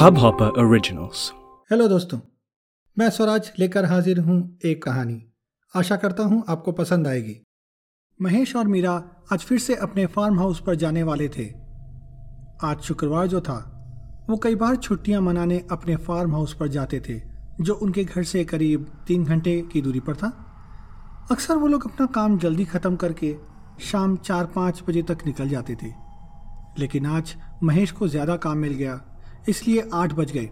Hub hopper originals hello दोस्तों। मैं स्वराज लेकर हाजिर हूँ एक कहानी। आशा करता हूँ आपको पसंद आएगी। महेश और मीरा आज फिर से अपने फार्म हाउस पर जाने वाले थे। आज शुक्रवार जो था, वो कई बार छुट्टियाँ मनाने अपने फार्म हाउस पर जाते थे, जो उनके घर से करीब तीन घंटे की दूरी पर था। अक्सर वो लोग अपना काम जल्दी ख़त्म करके शाम चार पाँच बजे तक निकल जाते थे। लेकिन आज महेश को ज़्यादा काम मिल गया, इसलिए आठ बज गए।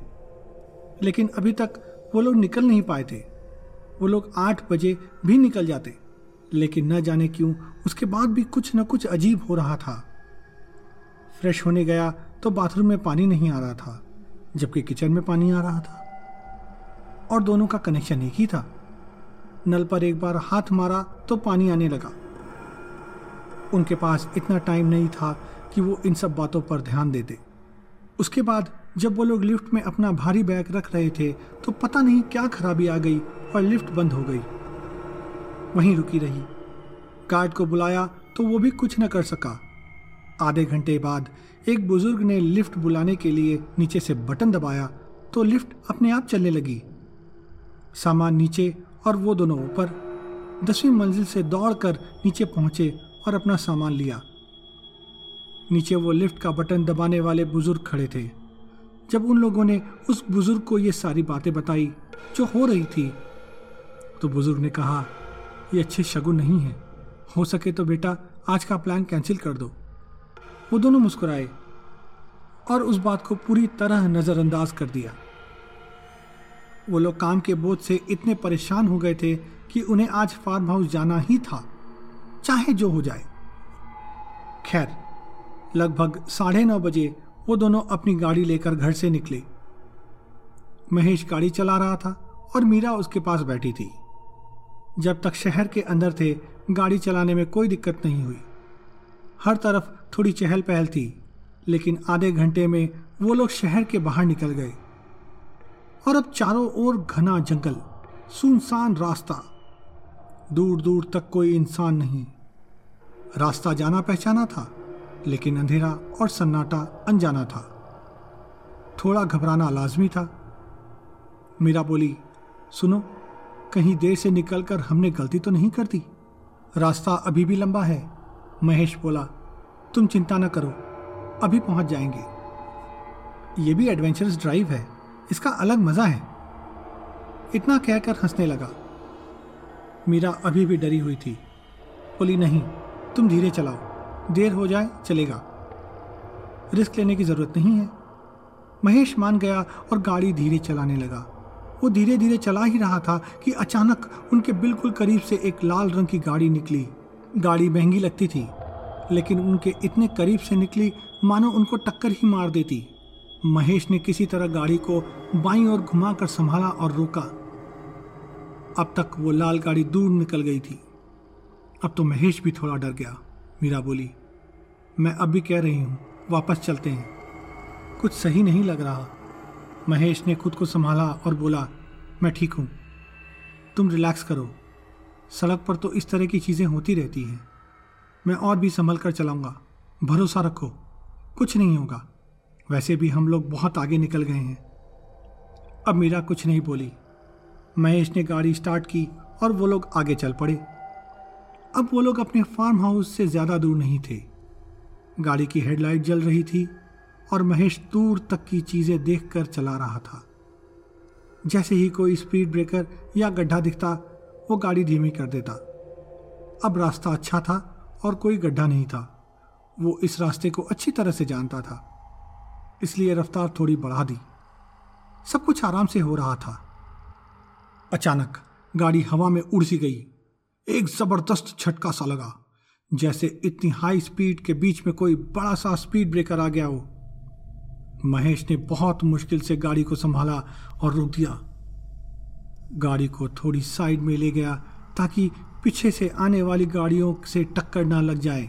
लेकिन अभी तक वो लोग निकल नहीं पाए थे। वो लोग आठ बजे भी निकल जाते, लेकिन न जाने क्यों उसके बाद भी कुछ न कुछ अजीब हो रहा था। फ्रेश होने गया तो बाथरूम में पानी नहीं आ रहा था, जबकि किचन में पानी आ रहा था। और दोनों का कनेक्शन एक ही था। नल पर एक बार हाथ मारा तो पानी आने लगा। उनके पास इतना टाइम नहीं था कि वो इन सब बातों पर ध्यान देते। उसके बाद जब वो लोग लिफ्ट में अपना भारी बैग रख रहे थे तो पता नहीं क्या खराबी आ गई और लिफ्ट बंद हो गई। वहीं रुकी रही। गार्ड को बुलाया तो वो भी कुछ न कर सका। आधे घंटे बाद एक बुज़ुर्ग ने लिफ्ट बुलाने के लिए नीचे से बटन दबाया तो लिफ्ट अपने आप चलने लगी। सामान नीचे और वो दोनों ऊपर। दसवीं मंजिल से दौड़कर नीचे पहुँचे और अपना सामान लिया। नीचे वो लिफ्ट का बटन दबाने वाले बुज़ुर्ग खड़े थे। जब उन लोगों ने उस बुज़ुर्ग को ये सारी बातें बताई, जो हो रही थी तो बुज़ुर्ग ने कहा, ये अच्छे शगुन नहीं है। हो सके तो बेटा, आज का प्लान कैंसिल कर दो। वो दोनों मुस्कुराए और उस बात को पूरी तरह नज़रअंदाज कर दिया। वो लोग काम के बोझ से इतने परेशान हो गए थे कि उन्हें आज फार्म हाउस जाना ही था, चाहे जो हो जाए। खैर लगभग साढ़े नौ बजे वो दोनों अपनी गाड़ी लेकर घर से निकले। महेश गाड़ी चला रहा था और मीरा उसके पास बैठी थी। जब तक शहर के अंदर थे, गाड़ी चलाने में कोई दिक्कत नहीं हुई। हर तरफ़ थोड़ी चहल पहल थी, लेकिन आधे घंटे में वो लोग शहर के बाहर निकल गए। और अब चारों ओर घना जंगल, सुनसान रास्ता। दूर दूर तक कोई इंसान नहीं। रास्ता जाना पहचाना था लेकिन अंधेरा और सन्नाटा अनजाना था। थोड़ा घबराना लाजमी था। मीरा बोली, सुनो, कहीं देर से निकलकर हमने गलती तो नहीं कर दी? रास्ता अभी भी लंबा है। महेश बोला, तुम चिंता न करो, अभी पहुँच जाएँगे। ये भी एडवेंचरस ड्राइव है, इसका अलग मज़ा है। इतना कहकर हंसने लगा। मीरा अभी भी डरी हुई थी। बोली, नहीं, तुम धीरे चलाओ। देर हो जाए, चलेगा। रिस्क लेने की ज़रूरत नहीं है। महेश मान गया और गाड़ी धीरे चलाने लगा। वो धीरे धीरे चला ही रहा था कि अचानक उनके बिल्कुल करीब से एक लाल रंग की गाड़ी निकली। गाड़ी महँगी लगती थी, लेकिन उनके इतने करीब से निकली, मानो उनको टक्कर ही मार देती। महेश ने किसी तरह गाड़ी को बाईं ओर घुमाकर संभाला और रोका। अब तक वो लाल गाड़ी दूर निकल गई थी। अब तो महेश भी थोड़ा डर गया। मीरा बोली मैं अब भी कह रही हूँ, वापस चलते हैं। कुछ सही नहीं लग रहा। महेश ने खुद को संभाला और बोला, मैं ठीक हूँ। तुम रिलैक्स करो। सड़क पर तो इस तरह की चीज़ें होती रहती हैं। मैं और भी संभल कर चलाऊँगा। भरोसा रखो। कुछ नहीं होगा। वैसे भी हम लोग बहुत आगे निकल गए हैं। अब मीरा कुछ नहीं बोली। महेश ने गाड़ी स्टार्ट की और वो लोग आगे चल पड़े। अब वो लोग अपने फार्म हाउस से ज़्यादा दूर नहीं थे। गाड़ी की हेडलाइट जल रही थी और महेश दूर तक की चीज़ें देखकर चला रहा था। जैसे ही कोई स्पीड ब्रेकर या गड्ढा दिखता, वो गाड़ी धीमी कर देता। अब रास्ता अच्छा था और कोई गड्ढा नहीं था। वो इस रास्ते को अच्छी तरह से जानता था, इसलिए रफ्तार थोड़ी बढ़ा दी। सब कुछ आराम से हो रहा था। अचानक गाड़ी हवा में उड़ सी गई। एक ज़बरदस्त झटका सा लगा। जैसे इतनी हाई स्पीड के बीच में कोई बड़ा सा स्पीड ब्रेकर आ गया हो। महेश ने बहुत मुश्किल से गाड़ी को संभाला और रोक दिया। गाड़ी को थोड़ी साइड में ले गया ताकि पीछे से आने वाली गाड़ियों से टक्कर ना लग जाए।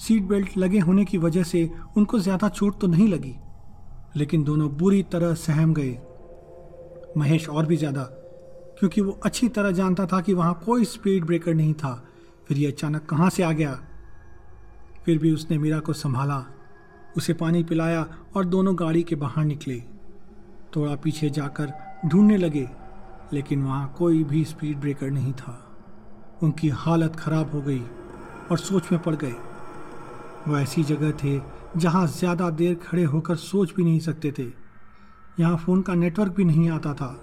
सीट बेल्ट लगे होने की वजह से उनको ज़्यादा चोट तो नहीं लगी, लेकिन दोनों बुरी तरह सहम गए। महेश और भी ज़्यादा, क्योंकि वो अच्छी तरह जानता था कि वहाँ कोई स्पीड ब्रेकर नहीं था। फिर ये अचानक कहाँ से आ गया? फिर भी उसने मीरा को संभाला, उसे पानी पिलाया और दोनों गाड़ी के बाहर निकले। थोड़ा पीछे जाकर ढूँढने लगे, लेकिन वहाँ कोई भी स्पीड ब्रेकर नहीं था। उनकी हालत खराब हो गई और सोच में पड़ गए। वो ऐसी जगह थे जहाँ ज़्यादा देर खड़े होकर सोच भी नहीं सकते थे। यहाँ फ़ोन का नेटवर्क भी नहीं आता था,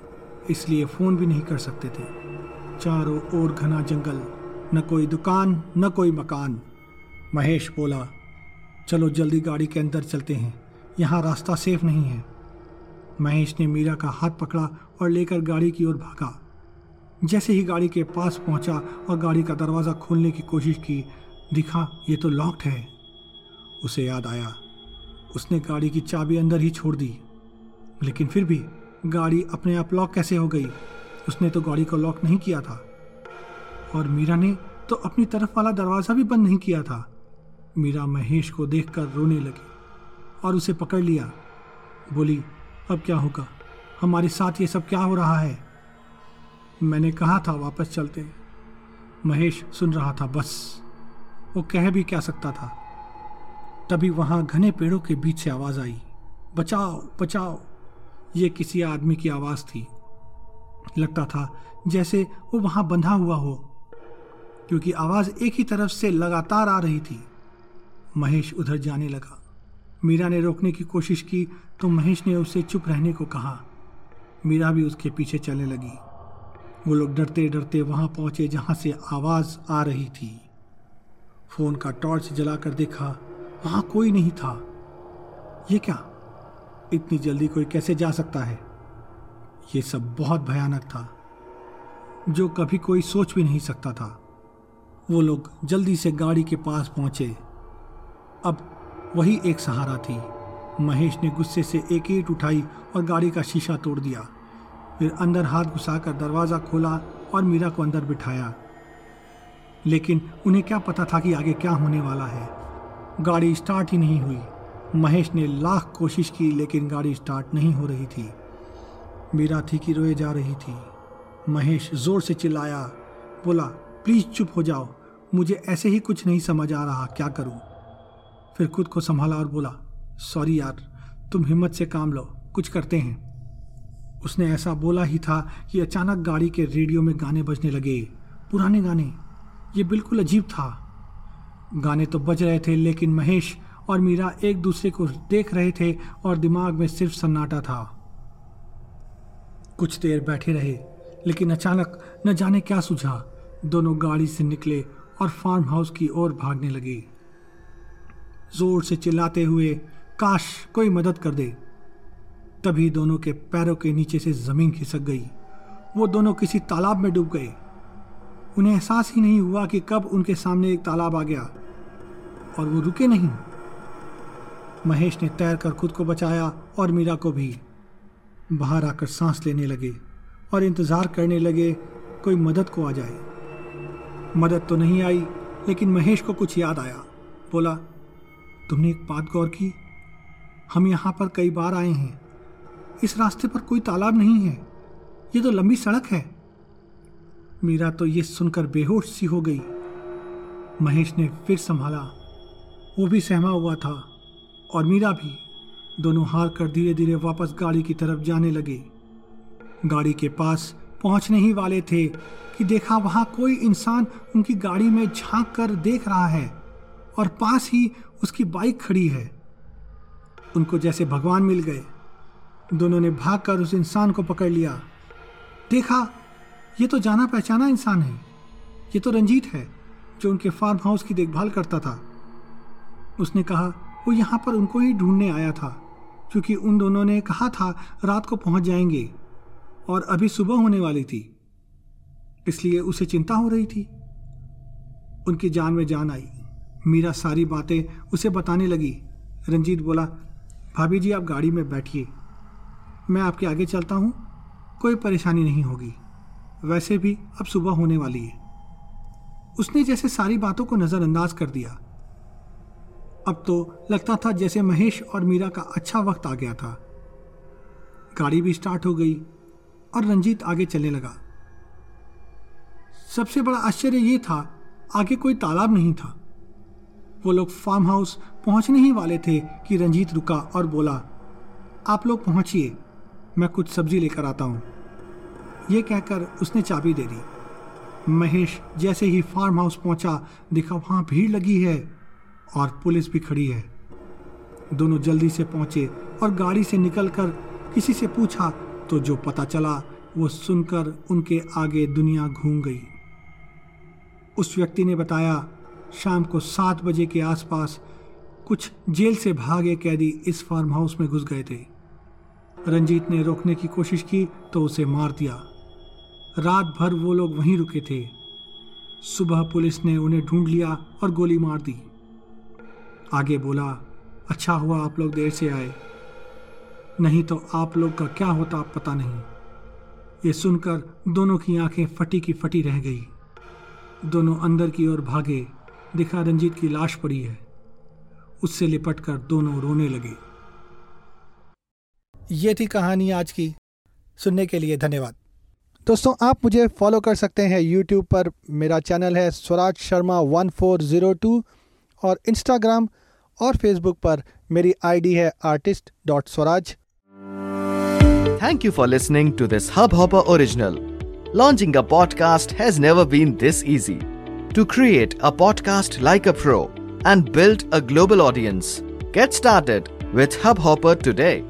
इसलिए फ़ोन भी नहीं कर सकते थे। चारों ओर घना जंगल न कोई दुकान, न कोई मकान। महेश बोला, चलो जल्दी गाड़ी के अंदर चलते हैं। यहाँ रास्ता सेफ़ नहीं है। महेश ने मीरा का हाथ पकड़ा और लेकर गाड़ी की ओर भागा। जैसे ही गाड़ी के पास पहुँचा और गाड़ी का दरवाज़ा खोलने की कोशिश की, दिखा, ये तो लॉक्ड है। उसे याद आया। उसने गाड़ी की चाबी अंदर ही छोड़ दी। लेकिन फिर भी गाड़ी अपने आप लॉक कैसे हो गई? उसने तो गाड़ी को लॉक नहीं किया था। और मीरा ने तो अपनी तरफ़ वाला दरवाज़ा भी बंद नहीं किया था। मीरा महेश को देखकर रोने लगी और उसे पकड़ लिया। बोली, अब क्या होगा? हमारे साथ ये सब क्या हो रहा है? मैंने कहा था, वापस चलते महेश सुन रहा था, बस। वो कह भी क्या सकता था। तभी वहाँ घने पेड़ों के बीच से आवाज़ आई, बचाओ बचाओ। ये किसी आदमी की आवाज़ थी। लगता था जैसे वो वहाँ बंधा हुआ हो। क्योंकि आवाज़ एक ही तरफ़ से लगातार आ रही थी। महेश उधर जाने लगा। मीरा ने रोकने की कोशिश की तो महेश ने उसे चुप रहने को कहा। मीरा भी उसके पीछे चलने लगी। वो लोग डरते डरते वहाँ पहुँचे जहाँ से आवाज़ आ रही थी। फ़ोन का टॉर्च जलाकर देखा, वहाँ कोई नहीं था। ये क्या? इतनी जल्दी कोई कैसे जा सकता है? ये सब बहुत भयानक था, जो कभी कोई सोच भी नहीं सकता था। वो लोग जल्दी से गाड़ी के पास पहुँचे। अब वही एक सहारा थी। महेश ने गुस्से से एक ईट उठाई और गाड़ी का शीशा तोड़ दिया। फिर अंदर हाथ घुसाकर दरवाज़ा खोला और मीरा को अंदर बिठाया। लेकिन उन्हें क्या पता था कि आगे क्या होने वाला है। गाड़ी स्टार्ट ही नहीं हुई। महेश ने लाख कोशिश की, लेकिन गाड़ी स्टार्ट नहीं हो रही थी। मीरा थी कि रोए जा रही थी। महेश ज़ोर से चिल्लाया, बोला प्लीज़ चुप हो जाओ। मुझे ऐसे ही कुछ नहीं समझ आ रहा, क्या करूँ? फिर खुद को संभाला और बोला, सॉरी यार, तुम हिम्मत से काम लो, कुछ करते हैं। उसने ऐसा बोला ही था कि अचानक गाड़ी के रेडियो में गाने बजने लगे। पुराने गाने, ये बिल्कुल अजीब था। गाने तो बज रहे थे, लेकिन महेश और मीरा एक दूसरे को देख रहे थे और दिमाग में सिर्फ़ सन्नाटा था। कुछ देर बैठे रहे, लेकिन अचानक न जाने क्या सुझा। दोनों गाड़ी से निकले और फार्म हाउस की ओर भागने लगे। ज़ोर से चिल्लाते हुए, काश कोई मदद कर दे। तभी दोनों के पैरों के नीचे से ज़मीन खिसक गई। वो दोनों किसी तालाब में डूब गए। उन्हें एहसास ही नहीं हुआ कि कब उनके सामने एक तालाब आ गया, और वो रुके नहीं। महेश ने तैर कर खुद को बचाया और मीरा को भी। बाहर आकर सांस लेने लगे और इंतज़ार करने लगे, कोई मदद को आ जाए। मदद तो नहीं आई, लेकिन महेश को कुछ याद आया। बोला, तुमने एक बात गौर की? हम यहाँ पर कई बार आए हैं। इस रास्ते पर कोई तालाब नहीं है। ये तो लंबी सड़क है। मीरा तो ये सुनकर बेहोश सी हो गई। महेश ने फिर संभाला। वो भी सहमा हुआ था, और मीरा भी। दोनों हार कर धीरे धीरे वापस गाड़ी की तरफ़ जाने लगे। गाड़ी के पास पहुँचने ही वाले थे कि देखा वहाँ कोई इंसान उनकी गाड़ी में झाँक कर देख रहा है और पास ही उसकी बाइक खड़ी है। उनको जैसे भगवान मिल गए। दोनों ने भागकर उस इंसान को पकड़ लिया। देखा, ये तो जाना पहचाना इंसान है। ये तो रंजीत है, जो उनके फार्म हाउस की देखभाल करता था। उसने कहा, वो यहाँ पर उनको ही ढूँढने आया था, क्योंकि उन दोनों ने कहा था, रात को पहुँच जाएँगे। और अभी सुबह होने वाली थी, इसलिए उसे चिंता हो रही थी। उनकी जान में जान आई। मीरा सारी बातें उसे बताने लगी। रंजीत बोला, भाभी जी, आप गाड़ी में बैठिए। मैं आपके आगे चलता हूँ, कोई परेशानी नहीं होगी। वैसे भी अब सुबह होने वाली है। उसने जैसे सारी बातों को नज़रअंदाज कर दिया। अब तो लगता था जैसे महेश और मीरा का अच्छा वक्त आ गया था। गाड़ी भी स्टार्ट हो गई। और रंजीत आगे चलने लगा। सबसे बड़ा आश्चर्य यह था, आगे कोई तालाब नहीं था। वो लोग फार्म हाउस पहुँचने ही वाले थे कि रंजीत रुका और बोला, आप लोग पहुंचिए, मैं कुछ सब्ज़ी लेकर आता हूँ। ये कहकर उसने चाबी दे दी। महेश जैसे ही फार्म हाउस पहुँचा, देखा वहाँ भीड़ लगी है और पुलिस भी खड़ी है। दोनों जल्दी से पहुँचे और गाड़ी से निकलकर किसी से पूछा तो जो पता चला, वो सुनकर उनके आगे दुनिया घूम गई। उस व्यक्ति ने बताया, शाम को सात बजे के आसपास कुछ जेल से भागे कैदी इस फार्म हाउस में घुस गए थे। रंजीत ने रोकने की कोशिश की तो उसे मार दिया। रात भर वो लोग वहीं रुके थे। सुबह पुलिस ने उन्हें ढूंढ लिया और गोली मार दी। आगे बोला अच्छा हुआ आप लोग देर से आए। नहीं तो आप लोग का क्या होता पता नहीं। ये सुनकर दोनों की आँखें फटी की फटी रह गई। दोनों अंदर की ओर भागे, दिखा रंजीत की लाश पड़ी है। उससे लिपट कर दोनों रोने लगे। ये थी कहानी आज की। सुनने के लिए धन्यवाद। दोस्तों, आप मुझे फॉलो कर सकते हैं यूट्यूब पर। मेरा चैनल है Swaraj Sharma one four zero two और इंस्टाग्राम और फेसबुक पर मेरी आईडी है artist dot Swaraj. Thank you for listening to this Hubhopper original. Launching a podcast has never been this easy. To create a podcast like a pro and build a global audience, get started with Hubhopper today.